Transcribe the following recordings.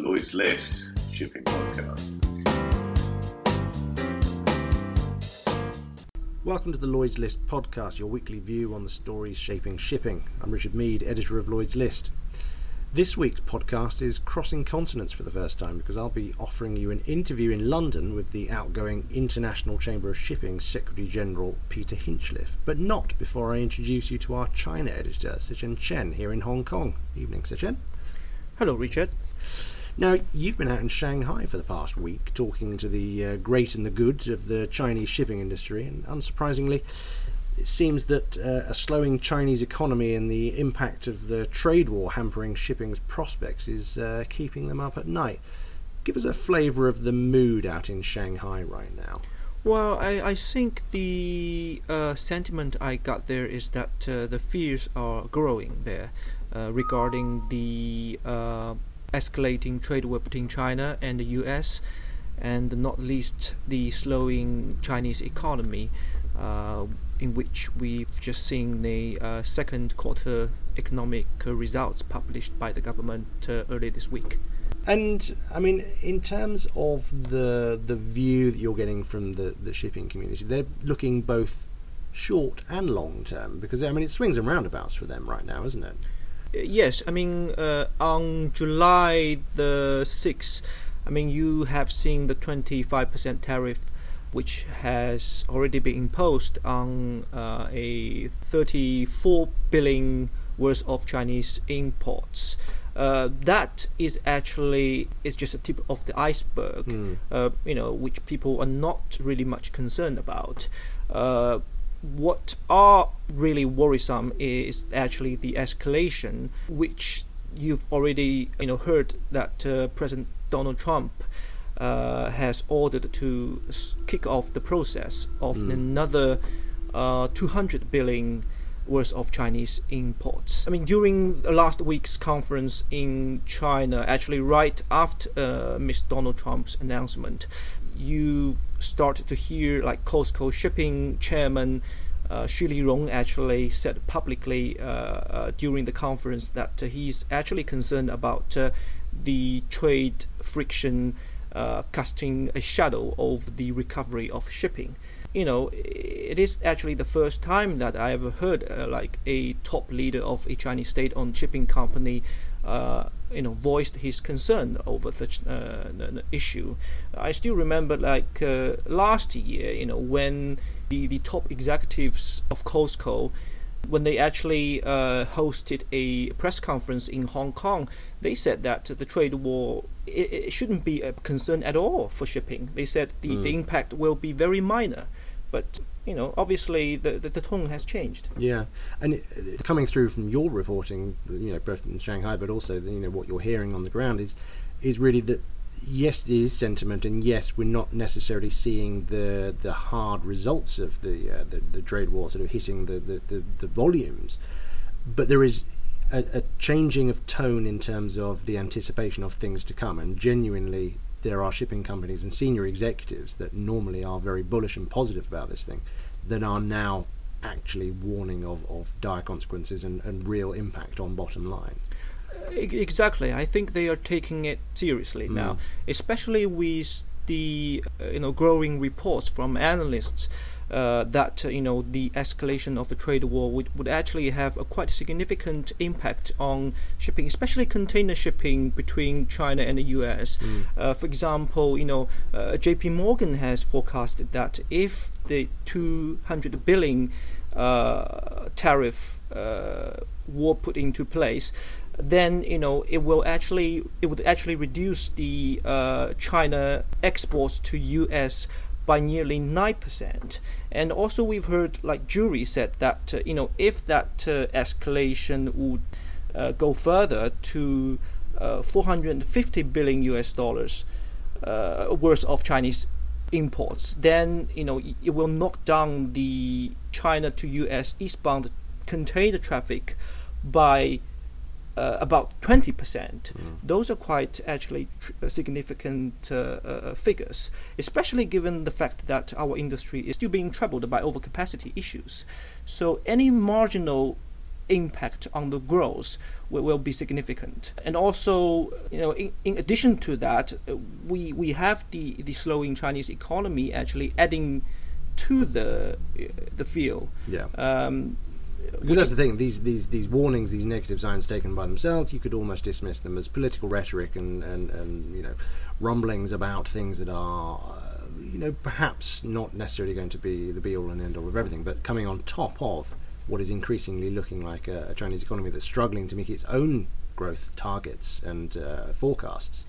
the Lloyd's List Shipping Podcast. Welcome to the Lloyd's List podcast, your weekly view on the stories shaping shipping. I'm Richard Mead, editor of Lloyd's List. This week's podcast is crossing continents for the first time because I'll be offering you an interview in London with the outgoing International Chamber of Shipping Secretary General Peter Hinchliffe, but not before I introduce you to our China editor, Cichen Shen, here in Hong Kong. Evening, Cichen. Hello, Richard. Now, you've been out in Shanghai for the past week talking to the uh, great and the good of the Chinese shipping industry, and unsurprisingly, it seems that uh, a slowing Chinese economy and the impact of the trade war hampering shipping's prospects is uh, keeping them up at night. Give us a flavour of the mood out in Shanghai right now. Well, I, I think the uh, sentiment I got there is that uh, the fears are growing there uh, regarding the uh, escalating trade war between China and the US, and not least the slowing Chinese economy. Uh, in which we've just seen the uh, second quarter economic results published by the government uh, earlier this week. And I mean, in terms of the the view that you're getting from the, the shipping community, they're looking both short and long term because I mean it swings and roundabouts for them right now, isn't it? Uh, yes, I mean uh, on July the sixth, I mean you have seen the twenty five percent tariff which has already been imposed on uh, a 34 billion worth of Chinese imports. Uh, that is actually is just a tip of the iceberg, mm. uh, you know, which people are not really much concerned about. What are really worrisome is actually the escalation, which you've already you know heard that uh, President Donald Trump uh, has ordered to kick off the process of mm. another uh, 200 billion worth of Chinese imports. I mean, during last week's conference in China, actually right after uh, Miss Donald Trump's announcement, you started to hear like COSCO shipping chairman uh, Xu Lirong actually said publicly uh, uh, during the conference that he's actually concerned about uh, the trade friction uh, casting a shadow over the recovery of shipping. You know, it is actually the first time that I ever heard uh, like a top leader of a Chinese state-owned shipping company, uh, you know, voiced his concern over such uh, an issue. I still remember like uh, last year, you know, when the, the top executives of COSCO when they actually uh, hosted a press conference in Hong Kong, they said that the trade war it, it shouldn't be a concern at all for shipping. They said the, mm. the impact will be very minor, but you know, obviously the, the, the tone has changed. Yeah, and it, coming through from your reporting, you know, both in Shanghai, but also the, you know what you're hearing on the ground is is really that yes, there is sentiment, and yes, we're not necessarily seeing the the hard results of the uh, the, the, trade war sort of hitting the, the, the, the volumes, but there is a, a, changing of tone in terms of the anticipation of things to come, and genuinely there are shipping companies and senior executives that normally are very bullish and positive about this thing that are now actually warning of, of dire consequences and, and real impact on bottom line. Exactly. I think they are taking it seriously mm. now, especially with the uh, you know growing reports from analysts uh, that uh, you know the escalation of the trade war would, would actually have a quite significant impact on shipping, especially container shipping between China and the U.S. Mm. Uh, for example, you know uh, J.P. Morgan has forecasted that if the 200 billion uh, tariff were put into place, then you know it will actually it would actually reduce the uh, China exports to U.S. by nearly nine percent. And also we've heard like Drewry said that uh, you know if that uh, escalation would uh, go further to uh, 450 billion U.S. dollars uh, worth of Chinese imports, then you know it will knock down the China to U.S. eastbound container traffic by uh, about 20%. Mm. Those are quite actually tr- uh, significant uh, uh, figures, especially given the fact that our industry is still being troubled by overcapacity issues. So any marginal impact on the growth will, will be significant. And also, you know, in, in addition to that, uh, we we have the the slowing Chinese economy actually adding to the uh, the field. Yeah. Um, Because that's the thing. These these these warnings, these negative signs taken by themselves, you could almost dismiss them as political rhetoric and and, and you know rumblings about things that are. Uh, you know, perhaps not necessarily going to be the be all and end all of everything, but coming on top of what is increasingly looking like a, a Chinese economy that's struggling to meet its own growth targets and uh, forecasts.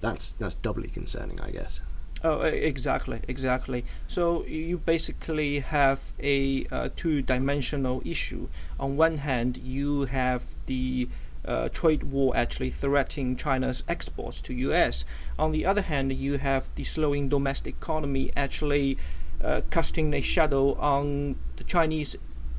That's that's doubly concerning, I guess. Oh, exactly, exactly. So you basically have a uh, two-dimensional issue. On one hand, you have the uh, trade war actually threatening China's exports to U.S. On the other hand, you have the slowing domestic economy actually uh, casting a shadow on the Chinese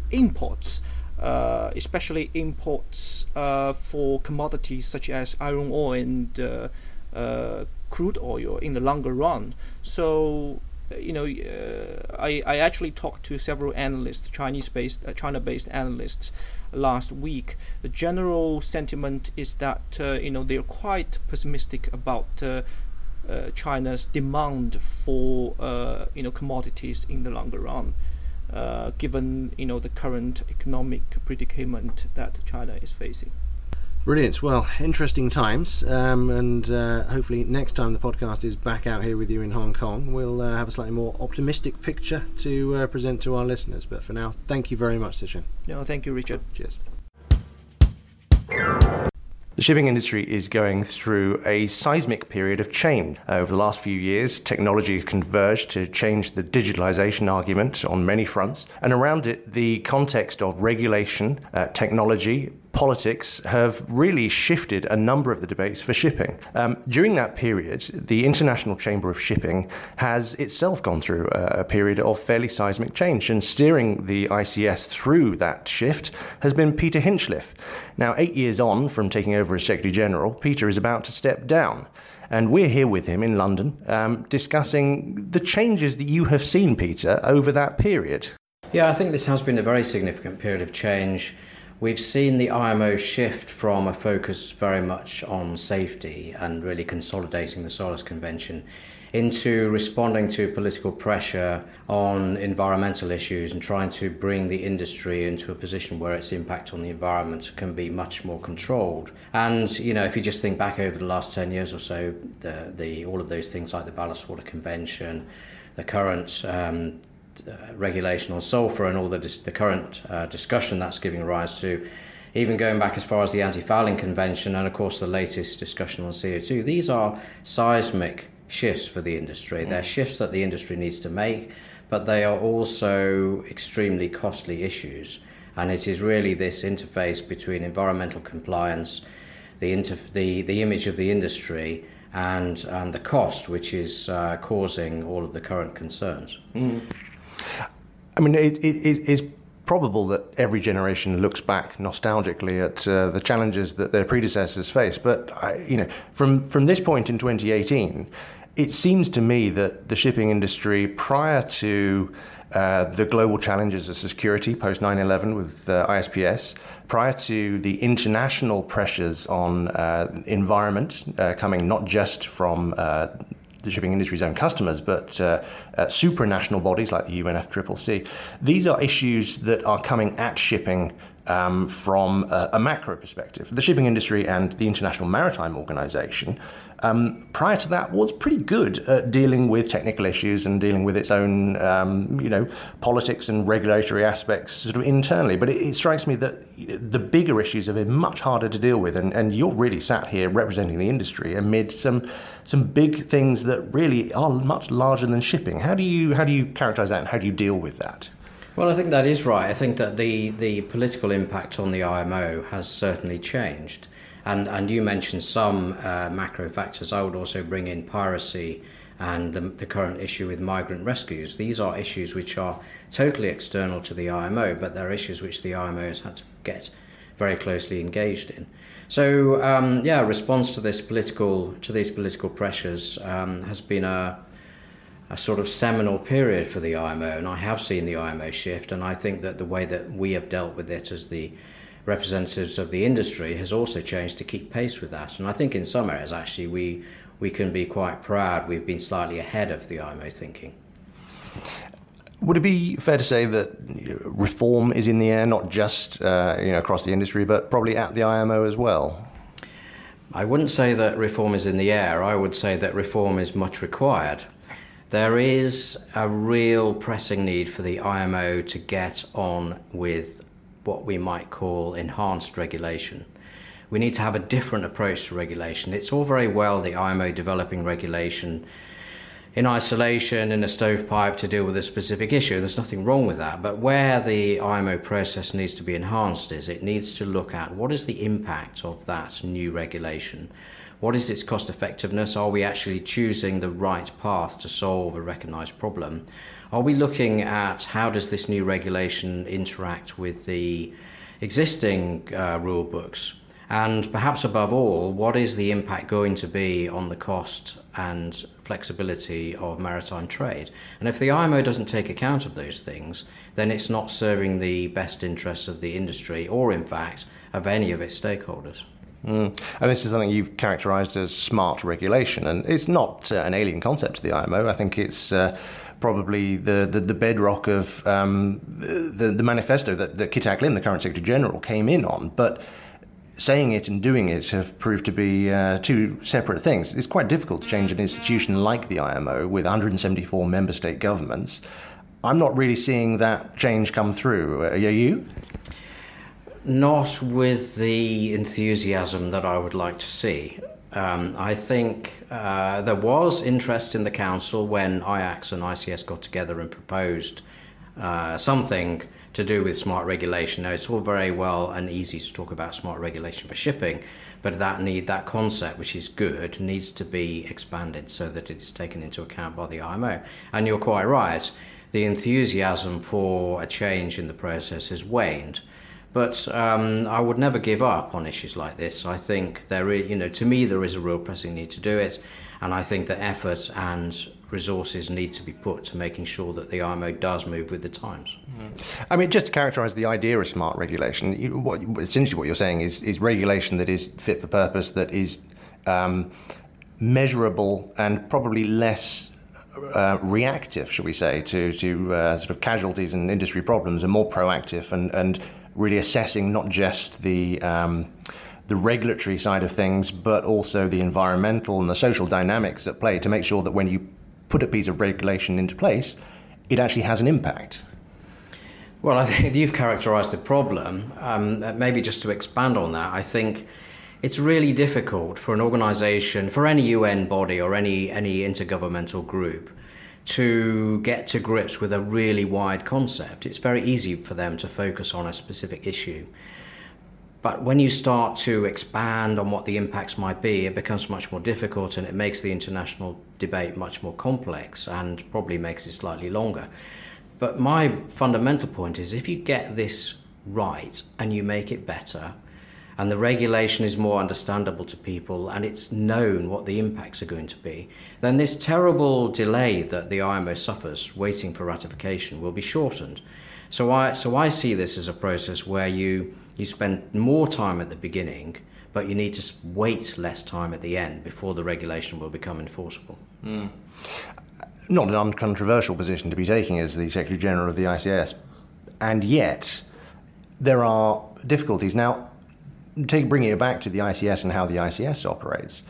imports. Uh, especially imports uh, for commodities such as iron ore and uh, crude oil in the longer run. So, uh, you know, uh, I, I actually talked to several analysts, Chinese-based, uh, China-based analysts, last week. The general sentiment is that uh, you know they're quite pessimistic about. Uh, uh, China's demand for uh, you know commodities in the longer run, uh, given you know the current economic predicament that China is facing. Brilliant. Well, interesting times, um, and uh, hopefully next time the podcast is back out here with you in Hong Kong, we'll uh, have a slightly more optimistic picture to uh, present to our listeners. But for now, thank you very much, Cichen. No, thank you, Richard. Cheers. The shipping industry is going through a seismic period of change. Over the last few years, technology has converged to change the digitalization argument on many fronts, and around it, the context of regulation, uh, technology, politics have really shifted a number of the debates for shipping. Um, during that period, the International Chamber of Shipping has itself gone through a, a period of fairly seismic change, and steering the ICS through that shift has been Peter Hinchliffe. Now, eight years on from taking over as Secretary General, Peter is about to step down. And we're here with him in London um, discussing the changes that you have seen, Peter, over that period. Yeah, I think this has been a very significant period of change. We've seen the IMO shift from a focus very much on safety and really consolidating the SOLAS Convention into responding to political pressure on environmental issues and trying to bring the industry into a position where its impact on the environment can be much more controlled. And you know, if you just think back over the last 10 years or so, the, the all of those things like the Ballast Water Convention, the current um, uh, regulation on sulfur and all the, dis- the current uh, discussion that's giving rise to, even going back as far as the Anti Fouling Convention and, of course, the latest discussion on CO2. These are seismic shifts for the industry. They're shifts that the industry needs to make, but they are also extremely costly issues. And it is really this interface between environmental compliance, the, inter- the, the image of the industry, and, and the cost, which is uh, causing all of the current concerns. I mean, it, it, it is probable that every generation looks back nostalgically at uh, the challenges that their predecessors faced. But I, you know, from from this point in 2018, it seems to me that the shipping industry, prior to uh, the global challenges of security post 9/11 with uh, ISPS, prior to the international pressures on uh, environment uh, coming not just from uh, the shipping industry's own customers, but uh, uh, supranational bodies like the UNFCCC. These are issues that are coming at shipping um, from a, a, macro perspective. The shipping industry and the International Maritime Organization, um, prior to that, was pretty good at dealing with technical issues and dealing with its own, um, you know, politics and regulatory aspects sort of internally. But it, it, strikes me that the bigger issues have been much harder to deal with, and, and you're really sat here representing the industry amid some some big things that really are much larger than shipping. How do you how do you characterize that, and how do you deal with that? Well, I think that is right. I think that the, the political impact on the IMO has certainly changed. And, and you mentioned some uh, macro factors. I would also bring in piracy and the, the current issue with migrant rescues. These are issues which are totally external to the IMO, but they're issues which the IMO has had to get very closely engaged in. So, um, yeah, response to this political to these political pressures um, has been a a sort of seminal period for the IMO, and I have seen the IMO shift, and I think that the way that we have dealt with it as the representatives of the industry has also changed to keep pace with that. And I think in some areas, actually, we, we can be quite proud we've been slightly ahead of the IMO thinking. Would it be fair to say that reform is in the air, not just uh, you know, across the industry, but probably at the IMO as well? I wouldn't say that reform is in the air. I would say that reform is much required. There is a real pressing need for the IMO to get on with what we might call enhanced regulation. We need to have a different approach to regulation. It's all very well the IMO developing regulation in isolation in a stovepipe to deal with a specific issue. There's nothing wrong with that. But where the IMO process needs to be enhanced is it needs to look at what is the impact of that new regulation. What is its cost effectiveness? Are we actually choosing the right path to solve a recognized problem? Are we looking at how does this new regulation interact with the existing uh, rule books? And perhaps above all, what is the impact going to be on the cost and flexibility of maritime trade? And if the IMO doesn't take account of those things, then it's not serving the best interests of the industry or, in fact, of any of its stakeholders. Mm. And this is something you've characterized as smart regulation, and it's not uh, an alien concept to the IMO. I think it's uh, probably the, the, the bedrock of um, the, the manifesto that, that Kitack Lim, the current Secretary General, came in on. But saying it and doing it have proved to be uh, two separate things. It's quite difficult to change an institution like the IMO with 174 member state governments. I'm not really seeing that change come through. Are you? Not with the enthusiasm that I would like to see. Um, I think uh, there was interest in the council when IACS and ICS got together and proposed uh, something to do with smart regulation. Now, it's all very well and easy to talk about smart regulation for shipping, but that need that concept, which is good, needs to be expanded so that it is taken into account by the IMO. And you're quite right. The enthusiasm for a change in the process has waned. But um, I would never give up on issues like this. I think there is, you know, to me, there is a real pressing need to do it. And I think that effort and resources need to be put to making sure that the IMO does move with the times. Mm. I mean, just to characterise the idea of smart regulation, you, what, essentially what you're saying is, is regulation that is fit for purpose, that is um, measurable and probably less uh, reactive, shall we say, to, to uh, sort of casualties and industry problems, and more proactive and, and really assessing not just the um, the regulatory side of things, but also the environmental and the social dynamics at play to make sure that when you put a piece of regulation into place, it actually has an impact. Well, I think you've characterized the problem. Um, maybe just to expand on that, I think it's really difficult for an organization, for any UN body or any, any intergovernmental group, to get to grips with a really wide concept. It's very easy for them to focus on a specific issue. But when you start to expand on what the impacts might be, it becomes much more difficult and it makes the international debate much more complex and probably makes it slightly longer. But my fundamental point is if you get this right and you make it better, and the regulation is more understandable to people and it's known what the impacts are going to be, then this terrible delay that the IMO suffers waiting for ratification will be shortened. So I, so I see this as a process where you, you spend more time at the beginning, but you need to wait less time at the end before the regulation will become enforceable. Mm. Not an uncontroversial position to be taking as the Secretary General of the ICS, and yet there are difficulties. Now, take bringing it back to the ICS and how the ICS operates,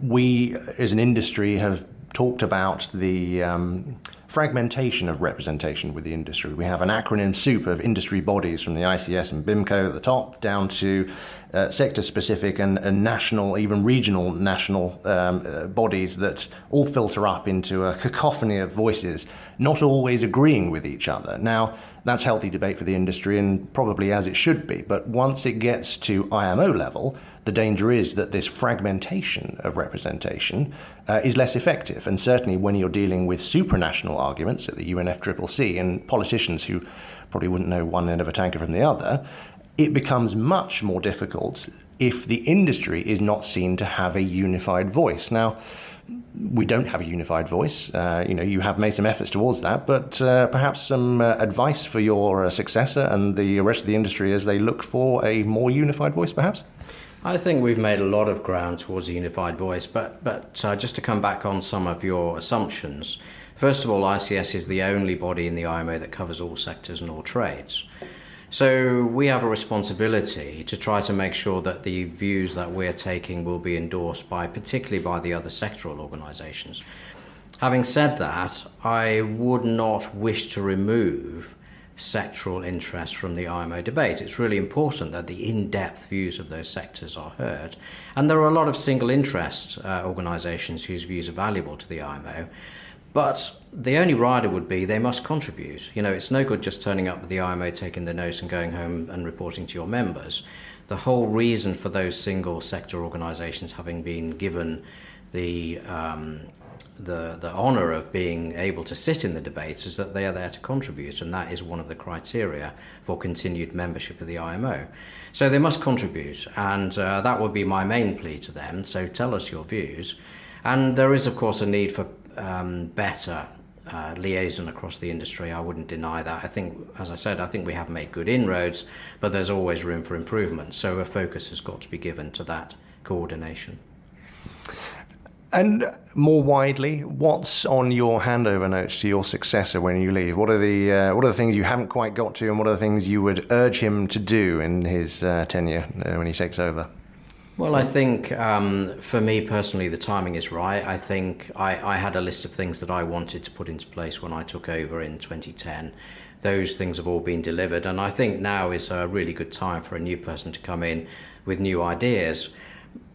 we as an industry have talked about the um, fragmentation of representation with the industry. We have an acronym soup of industry bodies from the ICS and BIMCO at the top down to uh, sector specific and, and, national, even regional national um, uh, bodies that all filter up into a cacophony of voices, not always agreeing with each other. Now, that's healthy debate for the industry and probably as it should be. But once it gets to IMO level, the danger is that this fragmentation of representation uh, is less effective. And certainly when you're dealing with supranational arguments at the UNFCCC and politicians who probably wouldn't know one end of a tanker from the other, it becomes much more difficult if the industry is not seen to have a unified voice. Now, we don't have a unified voice. Uh, you know, you have made some efforts towards that, but uh, perhaps some uh, advice for your uh, successor and the rest of the industry as they look for a more unified voice, perhaps. I think we've made a lot of ground towards a unified voice, but but uh, just to come back on some of your assumptions. First of all, ICS is the only body in the IMO that covers all sectors and all trades. So we have a responsibility to try to make sure that the views that we're taking will be endorsed by, particularly by the other sectoral organisations. Having said that, I would not wish to remove sectoral interest from the IMO debate. It's really important that the in depth views of those sectors are heard. And there are a lot of single interest uh, organisations whose views are valuable to the IMO. But the only rider would be they must contribute. You know, it's no good just turning up with the IMO, taking the notes, and going home and reporting to your members. The whole reason for those single sector organisations having been given the um, the the honour of being able to sit in the debates is that they are there to contribute, and that is one of the criteria for continued membership of the IMO. So they must contribute, and uh, that would be my main plea to them. So tell us your views. And there is, of course, a need for um, better uh, liaison across the industry. I wouldn't deny that. I think, as I said, I think we have made good inroads, but there's always room for improvement. So a focus has got to be given to that coordination. And more widely, what's on your handover notes to your successor when you leave? What are the uh, what are the things you haven't quite got to, and what are the things you would urge him to do in his uh, tenure uh, when he takes over? Well, I think um, for me personally, the timing is right. I think I, I, had a list of things that I wanted to put into place when I took over in 2010. Those things have all been delivered, and I think now is a really good time for a new person to come in with new ideas.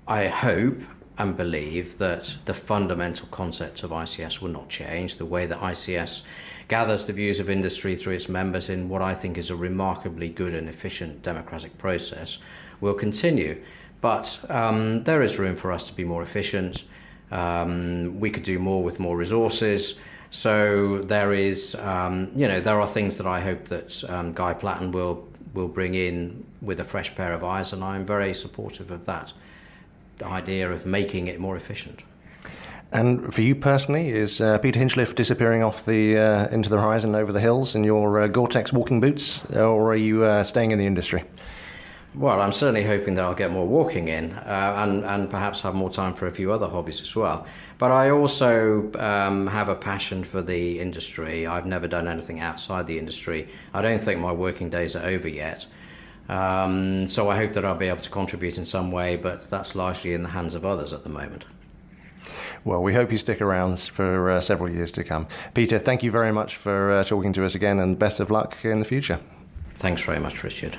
I hope and believe that the fundamental concept of ICS will not change. The way that ICS gathers the views of industry through its members in what I think is a remarkably good and efficient democratic process will continue. But um, there is room for us to be more efficient. Um, we could do more with more resources. So there is, um, you know, there are things that I hope that um, Guy Platten will will bring in with a fresh pair of eyes, and I'm very supportive of that idea of making it more efficient. And for you personally, is uh, Peter Hinchliffe disappearing off the uh, into the horizon over the hills in your uh, Gore-Tex walking boots, or are you uh, staying in the industry? Well, I'm certainly hoping that I'll get more walking in uh, and, and perhaps have more time for a few other hobbies as well. But I also um, have a passion for the industry. I've never done anything outside the industry. I don't think my working days are over yet. Um, so I hope that I'll be able to contribute in some way, but that's largely in the hands of others at the moment. Well, we hope you stick around for uh, several years to come. Peter, thank you very much for uh, talking to us again and best of luck in the future. Thanks very much, Richard.